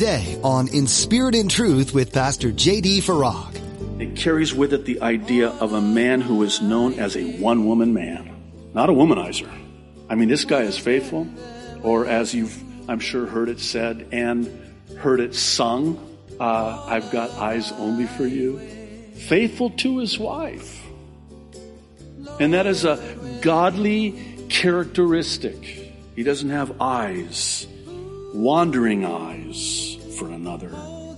today on In Spirit and Truth with Pastor J.D. Farag. It carries with it the idea of a man who is known as a one woman man, not a womanizer. I mean, this guy is faithful, or as you've, I'm sure, heard it said and heard it sung, uh, I've got eyes only for you. Faithful to his wife. And that is a godly characteristic. He doesn't have eyes wandering eyes another.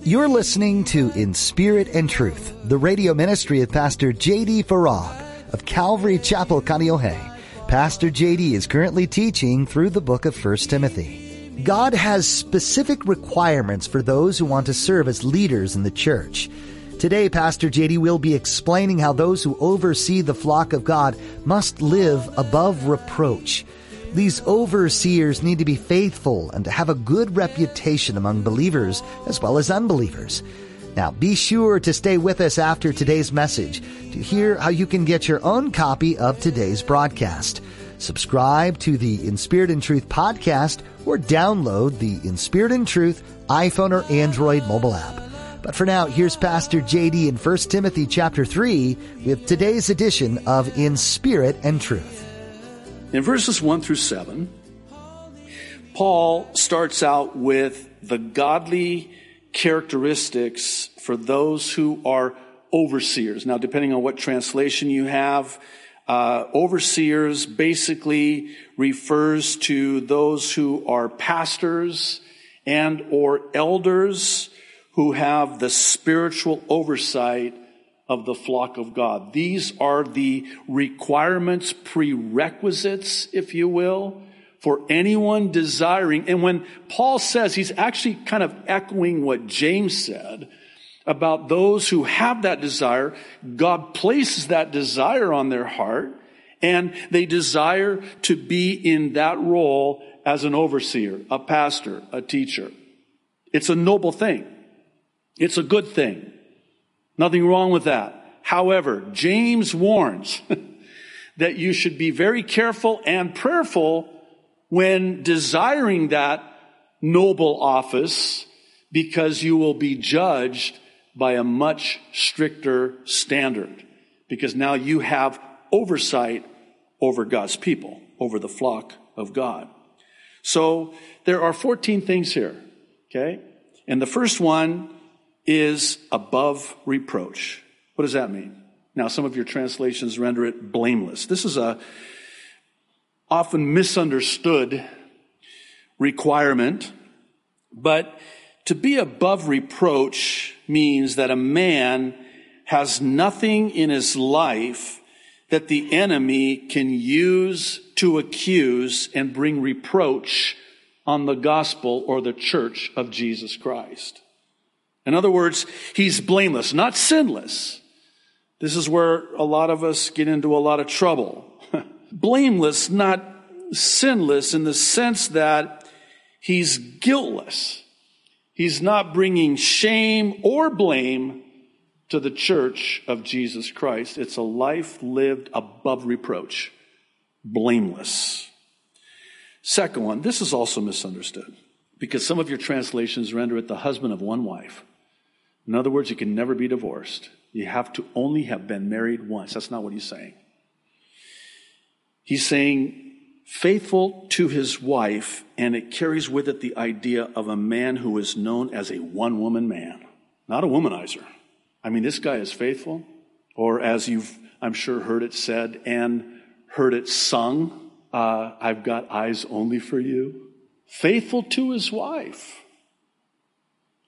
You're listening to In Spirit and Truth, the radio ministry of Pastor J.D. Farag of Calvary Chapel, Kaneohe. Pastor J.D. is currently teaching through the book of 1 Timothy. God has specific requirements for those who want to serve as leaders in the church. Today, Pastor JD will be explaining how those who oversee the flock of God must live above reproach. These overseers need to be faithful and to have a good reputation among believers as well as unbelievers. Now, be sure to stay with us after today's message to hear how you can get your own copy of today's broadcast. Subscribe to the In Spirit and Truth podcast or download the In Spirit and Truth iPhone or Android mobile app. But for now, here's Pastor JD in 1 Timothy chapter 3 with today's edition of In Spirit and Truth. In verses 1 through 7, Paul starts out with the godly characteristics for those who are overseers. Now, depending on what translation you have, uh, overseers basically refers to those who are pastors and or elders who have the spiritual oversight of the flock of God. These are the requirements, prerequisites, if you will, for anyone desiring. And when Paul says, he's actually kind of echoing what James said about those who have that desire. God places that desire on their heart and they desire to be in that role as an overseer, a pastor, a teacher. It's a noble thing. It's a good thing. Nothing wrong with that. However, James warns that you should be very careful and prayerful when desiring that noble office because you will be judged by a much stricter standard because now you have oversight over God's people, over the flock of God. So there are 14 things here, okay? And the first one is above reproach. What does that mean? Now, some of your translations render it blameless. This is a often misunderstood requirement, but to be above reproach means that a man has nothing in his life that the enemy can use to accuse and bring reproach on the gospel or the church of Jesus Christ. In other words, he's blameless, not sinless. This is where a lot of us get into a lot of trouble. blameless, not sinless in the sense that he's guiltless. He's not bringing shame or blame to the church of Jesus Christ. It's a life lived above reproach, blameless. Second one, this is also misunderstood because some of your translations render it the husband of one wife. In other words, you can never be divorced. You have to only have been married once. That's not what he's saying. He's saying faithful to his wife, and it carries with it the idea of a man who is known as a one woman man, not a womanizer. I mean, this guy is faithful, or as you've, I'm sure, heard it said and heard it sung, uh, I've got eyes only for you. Faithful to his wife.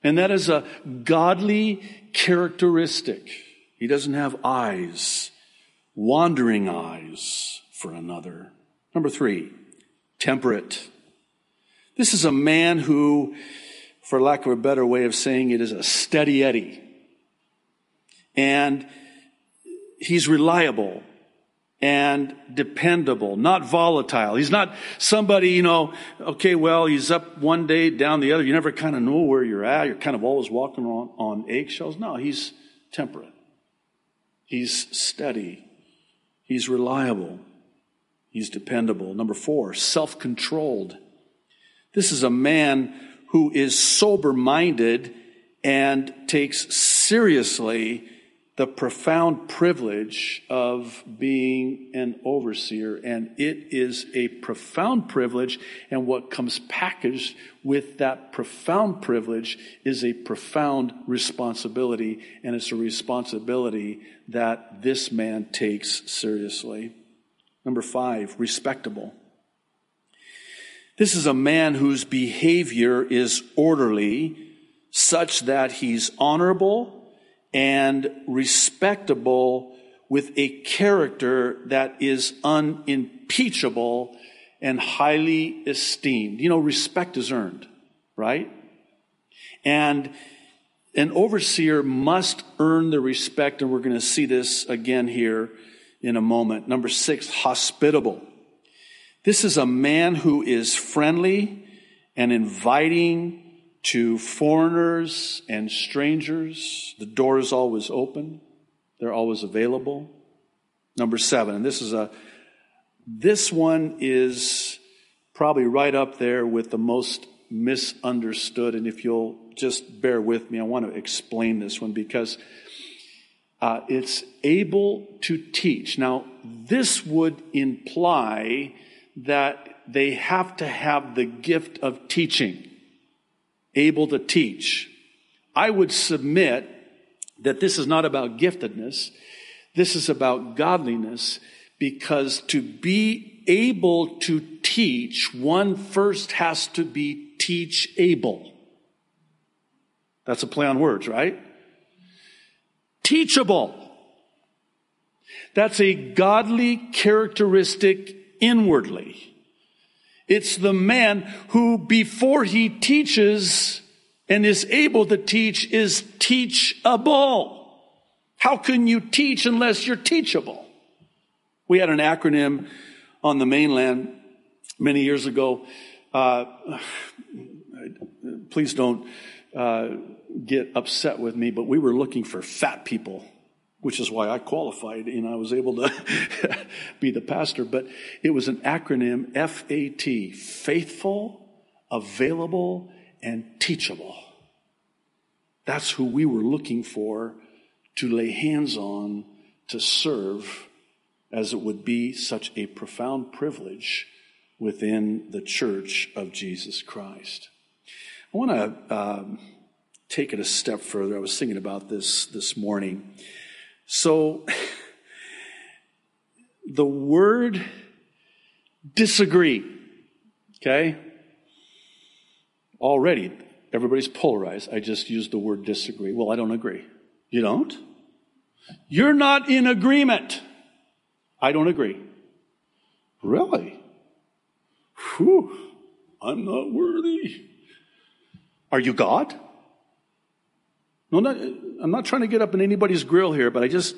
And that is a godly characteristic. He doesn't have eyes, wandering eyes for another. Number three, temperate. This is a man who, for lack of a better way of saying it, is a steady Eddie. And he's reliable and dependable, not volatile. He's not somebody, you know, okay, well, he's up one day, down the other. You never kind of know where you're at. You're kind of always walking on, on eggshells. No, he's temperate. He's steady. He's reliable. He's dependable. Number four, self controlled. This is a man who is sober minded and takes seriously the profound privilege of being an overseer. And it is a profound privilege. And what comes packaged with that profound privilege is a profound responsibility. And it's a responsibility that this man takes seriously. Number five, respectable. This is a man whose behavior is orderly, such that he's honorable and respectable with a character that is unimpeachable and highly esteemed. You know, respect is earned, right? And an overseer must earn the respect, and we're going to see this again here in a moment. Number six, hospitable. This is a man who is friendly and inviting to foreigners and strangers. The door is always open. They're always available. Number seven, and this is a, this one is probably right up there with the most misunderstood. And if you'll just bear with me, I want to explain this one because uh, it's able to teach. Now, this would imply that they have to have the gift of teaching able to teach. I would submit that this is not about giftedness. This is about godliness because to be able to teach, one first has to be teach able. That's a play on words, right? Teachable. That's a godly characteristic inwardly. It's the man who, before he teaches and is able to teach, is teachable. How can you teach unless you're teachable? We had an acronym on the mainland many years ago. Uh, please don't uh, get upset with me, but we were looking for fat people which is why I qualified and I was able to be the pastor. But it was an acronym FAT faithful, available, and teachable. That's who we were looking for to lay hands on to serve, as it would be such a profound privilege within the church of Jesus Christ. I want to um, take it a step further. I was thinking about this this morning. So, the word disagree, okay? Already, everybody's polarized. I just used the word disagree. Well, I don't agree. You don't? You're not in agreement. I don't agree. Really? Whew, I'm not worthy. Are you God? No, not, I'm not trying to get up in anybody's grill here, but I just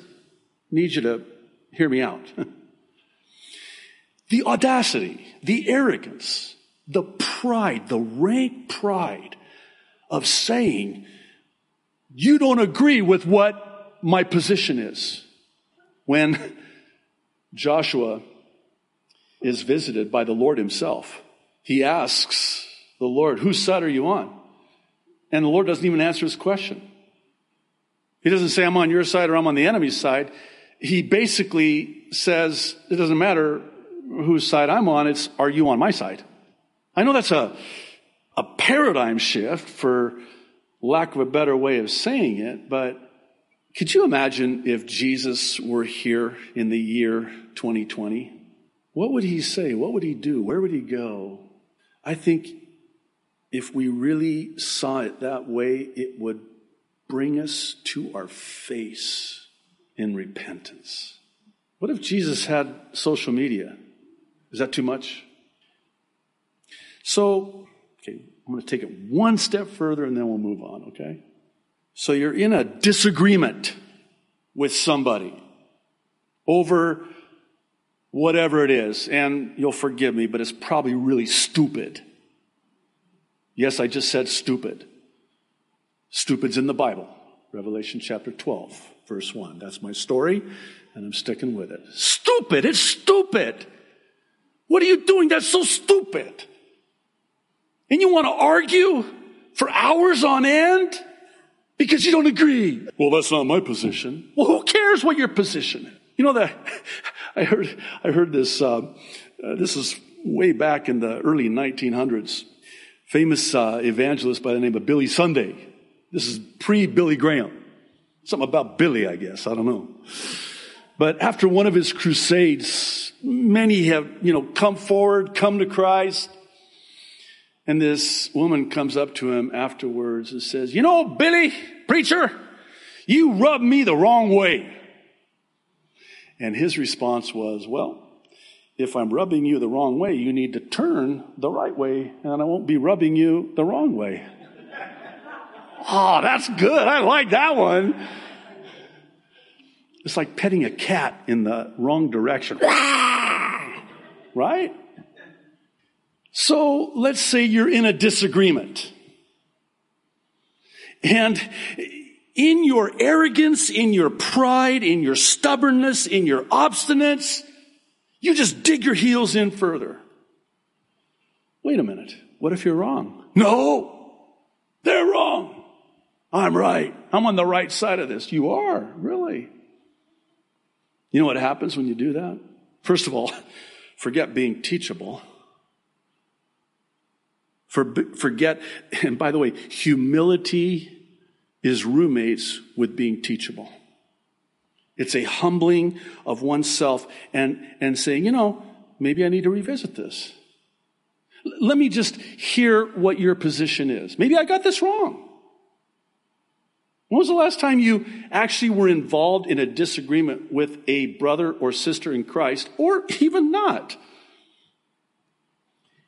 need you to hear me out. the audacity, the arrogance, the pride, the rank pride of saying, you don't agree with what my position is. When Joshua is visited by the Lord himself, he asks the Lord, whose side are you on? And the Lord doesn't even answer his question. He doesn't say, I'm on your side or I'm on the enemy's side. He basically says, it doesn't matter whose side I'm on, it's, are you on my side? I know that's a, a paradigm shift for lack of a better way of saying it, but could you imagine if Jesus were here in the year 2020? What would he say? What would he do? Where would he go? I think if we really saw it that way, it would bring us to our face in repentance. What if Jesus had social media? Is that too much? So, okay, I'm going to take it one step further and then we'll move on, okay? So you're in a disagreement with somebody over whatever it is, and you'll forgive me, but it's probably really stupid. Yes, I just said stupid. Stupid's in the Bible. Revelation chapter 12, verse 1. That's my story, and I'm sticking with it. Stupid! It's stupid! What are you doing? That's so stupid. And you want to argue? for hours on end because you don't agree. Well, that's not my position. Well, who cares what your position is? You know that I heard I heard this. Uh, uh, this is way back in the early 1900s. Famous uh, evangelist by the name of Billy Sunday. This is pre Billy Graham. Something about Billy, I guess. I don't know. But after one of his crusades, many have, you know, come forward, come to Christ. And this woman comes up to him afterwards and says, You know, Billy, preacher, you rubbed me the wrong way. And his response was, Well, if I'm rubbing you the wrong way, you need to turn the right way, and I won't be rubbing you the wrong way. Oh, that's good. I like that one. It's like petting a cat in the wrong direction. right? So let's say you're in a disagreement. And in your arrogance, in your pride, in your stubbornness, in your obstinance, you just dig your heels in further. Wait a minute. What if you're wrong? No, they're wrong. I'm right. I'm on the right side of this. You are, really. You know what happens when you do that? First of all, forget being teachable. For, forget, and by the way, humility is roommates with being teachable. It's a humbling of oneself and, and saying, you know, maybe I need to revisit this. L- let me just hear what your position is. Maybe I got this wrong. When was the last time you actually were involved in a disagreement with a brother or sister in Christ, or even not?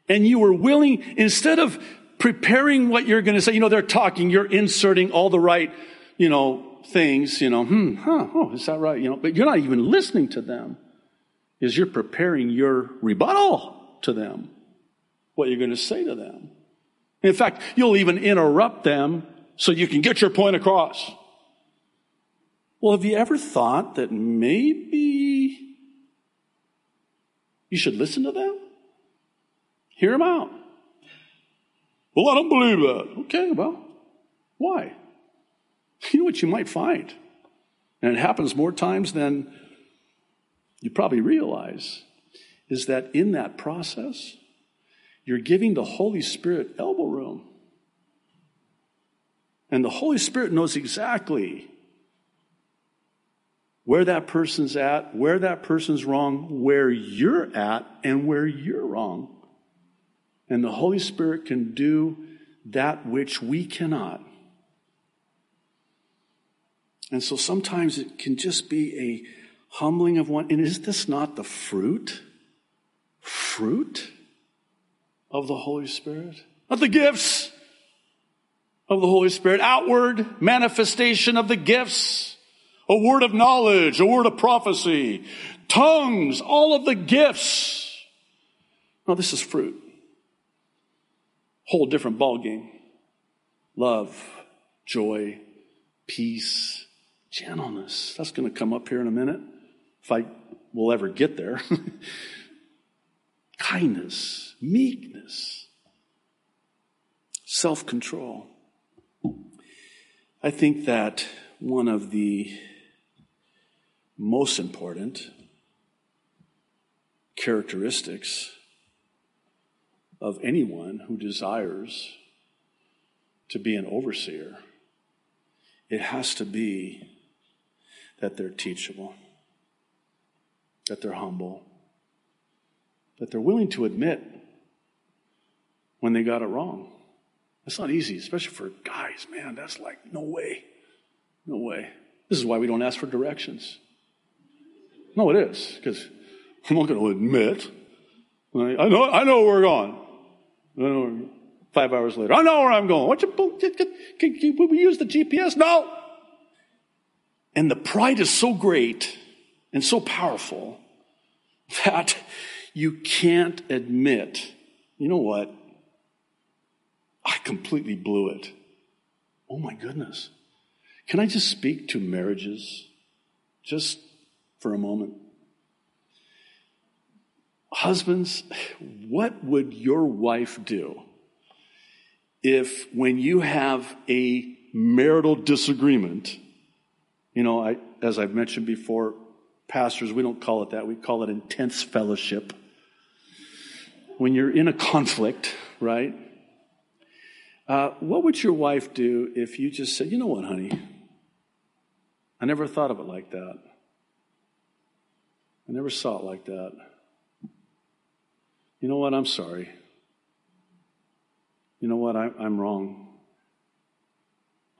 And you were willing, instead of preparing what you're going to say, you know, they're talking, you're inserting all the right, you know, things, you know, hmm, huh, oh, is that right? You know, but you're not even listening to them. Is you're preparing your rebuttal to them, what you're going to say to them. In fact, you'll even interrupt them so you can get your point across. Well, have you ever thought that maybe you should listen to them? Hear them out. Well, I don't believe that. Okay, well, why? You know what you might find? And it happens more times than you probably realize is that in that process, you're giving the Holy Spirit elbow room. And the Holy Spirit knows exactly where that person's at, where that person's wrong, where you're at, and where you're wrong. And the Holy Spirit can do that which we cannot. And so sometimes it can just be a humbling of one. And is this not the fruit? Fruit of the Holy Spirit? Not the gifts of the Holy Spirit, outward manifestation of the gifts, a word of knowledge, a word of prophecy, tongues, all of the gifts. No, this is fruit. Whole different ballgame. Love, joy, peace, gentleness. That's going to come up here in a minute, if I will ever get there. Kindness, meekness, self control. I think that one of the most important characteristics of anyone who desires to be an overseer, it has to be that they're teachable, that they're humble, that they're willing to admit when they got it wrong. That's not easy, especially for guys, man. That's like, no way. No way. This is why we don't ask for directions. No, it is, because I'm not going to admit. I know, I know where we're going. Know five hours later, I know where I'm going. What you, can, can we use the GPS? No. And the pride is so great and so powerful that you can't admit, you know what? I completely blew it. Oh my goodness. Can I just speak to marriages just for a moment? Husbands, what would your wife do if when you have a marital disagreement, you know, I, as I've mentioned before, pastors, we don't call it that. We call it intense fellowship. When you're in a conflict, right? Uh, what would your wife do if you just said, you know what, honey? I never thought of it like that. I never saw it like that. You know what? I'm sorry. You know what? I, I'm wrong.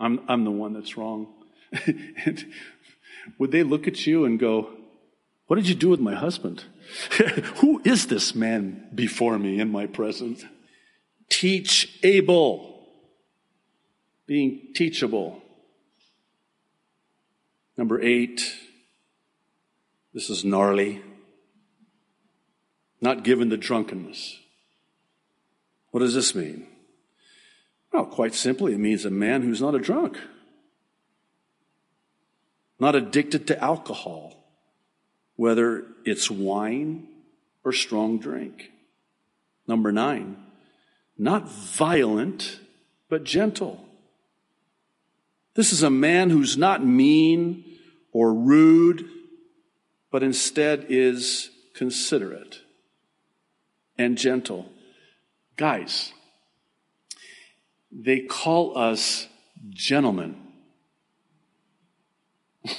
I'm, I'm the one that's wrong. would they look at you and go, What did you do with my husband? Who is this man before me in my presence? Teach able, being teachable. Number eight, this is gnarly. Not given the drunkenness. What does this mean? Well, quite simply, it means a man who's not a drunk, not addicted to alcohol, whether it's wine or strong drink. Number nine, not violent, but gentle. This is a man who's not mean or rude, but instead is considerate and gentle. Guys, they call us gentlemen.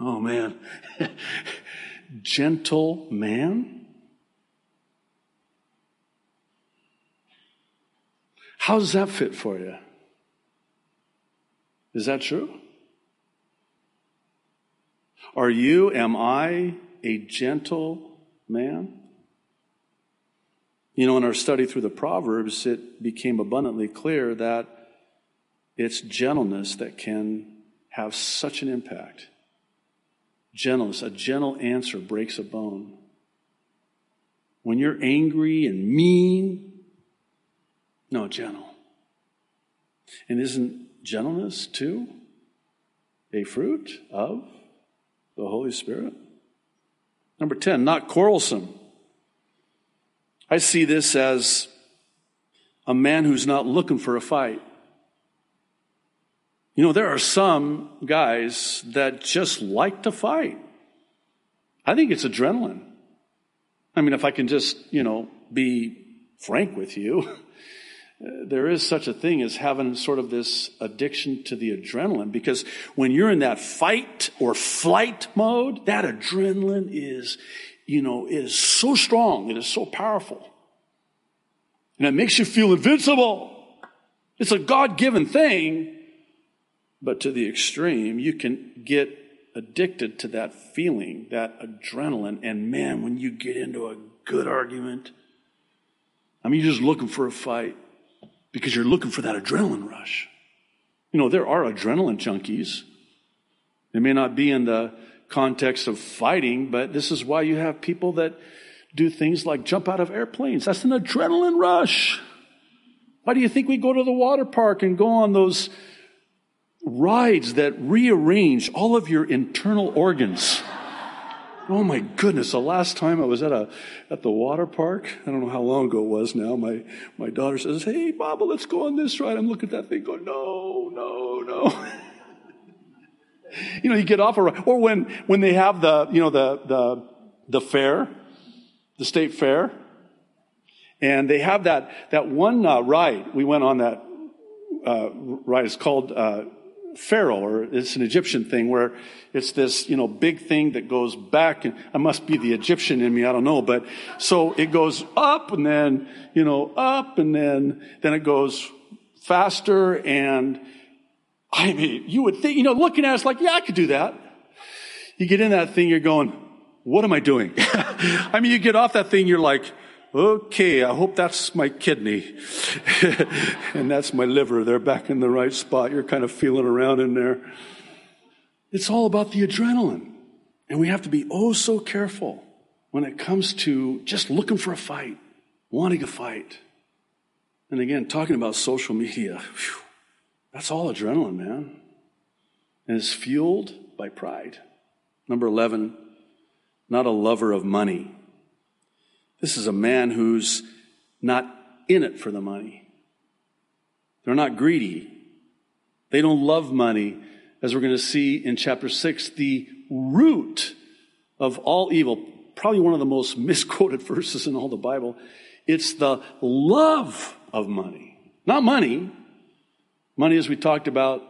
oh man. Gentle man? How does that fit for you? Is that true? Are you, am I, a gentle man? You know, in our study through the Proverbs, it became abundantly clear that it's gentleness that can have such an impact. Gentleness, a gentle answer breaks a bone. When you're angry and mean, no, gentle. And isn't gentleness too a fruit of the Holy Spirit? Number 10, not quarrelsome. I see this as a man who's not looking for a fight. You know, there are some guys that just like to fight. I think it's adrenaline. I mean, if I can just, you know, be frank with you, there is such a thing as having sort of this addiction to the adrenaline because when you're in that fight or flight mode, that adrenaline is, you know, is so strong, it is so powerful. And it makes you feel invincible. It's a God given thing, but to the extreme, you can get addicted to that feeling, that adrenaline. And man, when you get into a good argument, I mean, you're just looking for a fight because you're looking for that adrenaline rush. You know, there are adrenaline junkies. They may not be in the context of fighting, but this is why you have people that do things like jump out of airplanes. That's an adrenaline rush. Why do you think we go to the water park and go on those rides that rearrange all of your internal organs? Oh my goodness, the last time I was at a at the water park, I don't know how long ago it was now, my my daughter says, Hey Baba, let's go on this ride. I'm looking at that thing going, No, no, no. you know, you get off a ride. Or when, when they have the, you know, the, the, the fair, the state fair, and they have that, that one uh, ride. We went on that uh, ride. It's called uh, Pharaoh, or it's an Egyptian thing where it's this, you know, big thing that goes back. And I must be the Egyptian in me, I don't know. But so it goes up and then, you know, up and then, then it goes faster and I mean, you would think, you know, looking at it, it's like, yeah, I could do that. You get in that thing, you're going, what am I doing? I mean, you get off that thing, you're like, okay, I hope that's my kidney. and that's my liver. They're back in the right spot. You're kind of feeling around in there. It's all about the adrenaline. And we have to be oh so careful when it comes to just looking for a fight, wanting a fight. And again, talking about social media. Whew, that's all adrenaline, man. And it's fueled by pride. Number 11, not a lover of money. This is a man who's not in it for the money. They're not greedy. They don't love money, as we're going to see in chapter 6, the root of all evil, probably one of the most misquoted verses in all the Bible. It's the love of money. Not money. Money, as we talked about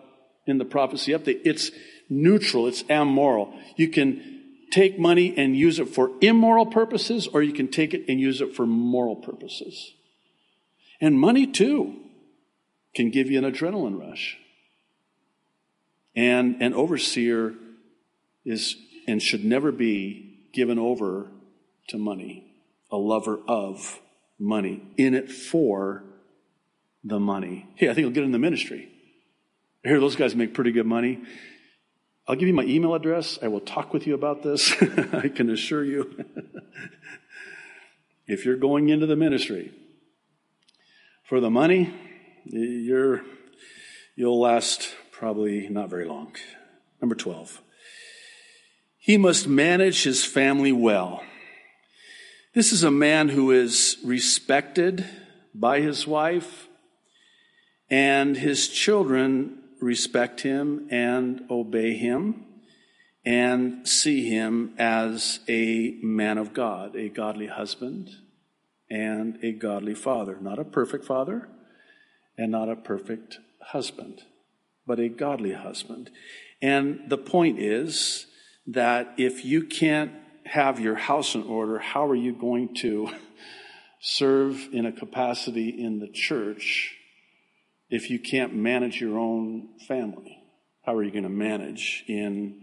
in the prophecy update, it's neutral, it's amoral. You can take money and use it for immoral purposes, or you can take it and use it for moral purposes. And money, too, can give you an adrenaline rush. And an overseer is and should never be given over to money, a lover of money, in it for the money. Hey, I think I'll get in the ministry. Hear those guys make pretty good money. I'll give you my email address. I will talk with you about this. I can assure you. if you're going into the ministry for the money, you're, you'll last probably not very long. Number 12. He must manage his family well. This is a man who is respected by his wife, and his children respect him and obey him and see him as a man of God, a godly husband and a godly father. Not a perfect father and not a perfect husband, but a godly husband. And the point is that if you can't have your house in order, how are you going to serve in a capacity in the church if you can't manage your own family? How are you going to manage in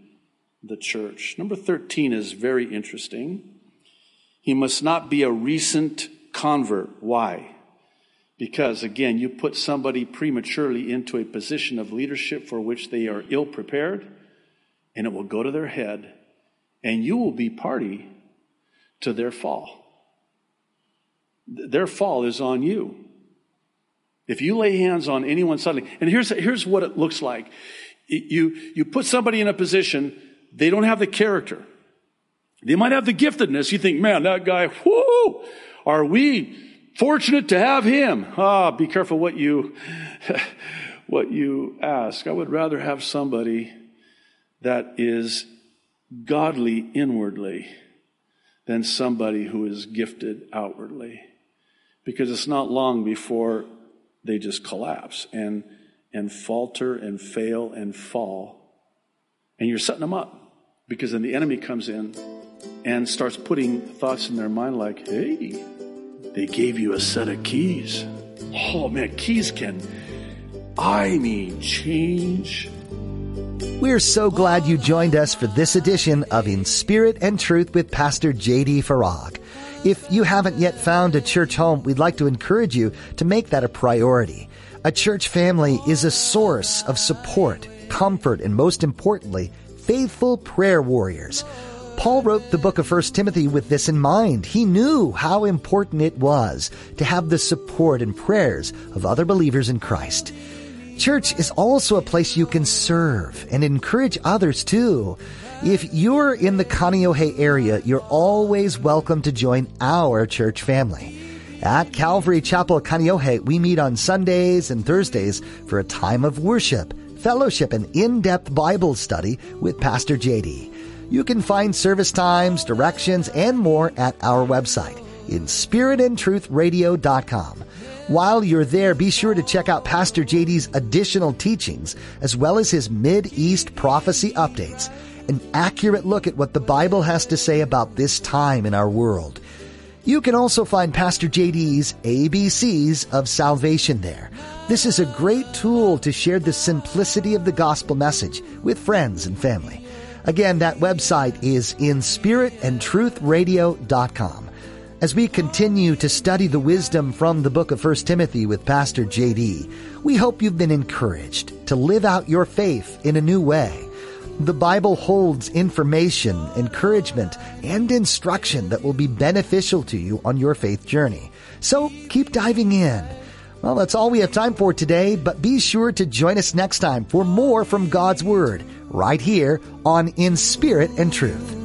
the church? Number 13 is very interesting. He must not be a recent convert. Why? Because again, you put somebody prematurely into a position of leadership for which they are ill prepared, and it will go to their head, and you will be party to their fall. Their fall is on you. If you lay hands on anyone suddenly, and here's, here's what it looks like. You, you put somebody in a position, they don't have the character. They might have the giftedness. You think, man, that guy, whoo, are we fortunate to have him? Ah, be careful what you, what you ask. I would rather have somebody that is godly inwardly than somebody who is gifted outwardly. Because it's not long before they just collapse and, and falter and fail and fall. And you're setting them up because then the enemy comes in and starts putting thoughts in their mind like, hey, they gave you a set of keys. Oh man, keys can, I mean, change. We're so glad you joined us for this edition of In Spirit and Truth with Pastor J.D. Farag. If you haven't yet found a church home, we'd like to encourage you to make that a priority. A church family is a source of support, comfort, and most importantly, faithful prayer warriors. Paul wrote the book of 1 Timothy with this in mind. He knew how important it was to have the support and prayers of other believers in Christ. Church is also a place you can serve and encourage others too. If you're in the Kaneohe area, you're always welcome to join our church family. At Calvary Chapel Kaneohe, we meet on Sundays and Thursdays for a time of worship, fellowship, and in-depth Bible study with Pastor JD. You can find service times, directions, and more at our website in spiritandtruthradio.com. While you're there, be sure to check out Pastor JD's additional teachings as well as his Mid-East prophecy updates an accurate look at what the Bible has to say about this time in our world. You can also find Pastor JD's ABCs of salvation there. This is a great tool to share the simplicity of the gospel message with friends and family. Again, that website is in spiritandtruthradio.com. As we continue to study the wisdom from the book of 1 Timothy with Pastor JD, we hope you've been encouraged to live out your faith in a new way. The Bible holds information, encouragement, and instruction that will be beneficial to you on your faith journey. So keep diving in. Well, that's all we have time for today, but be sure to join us next time for more from God's Word, right here on In Spirit and Truth.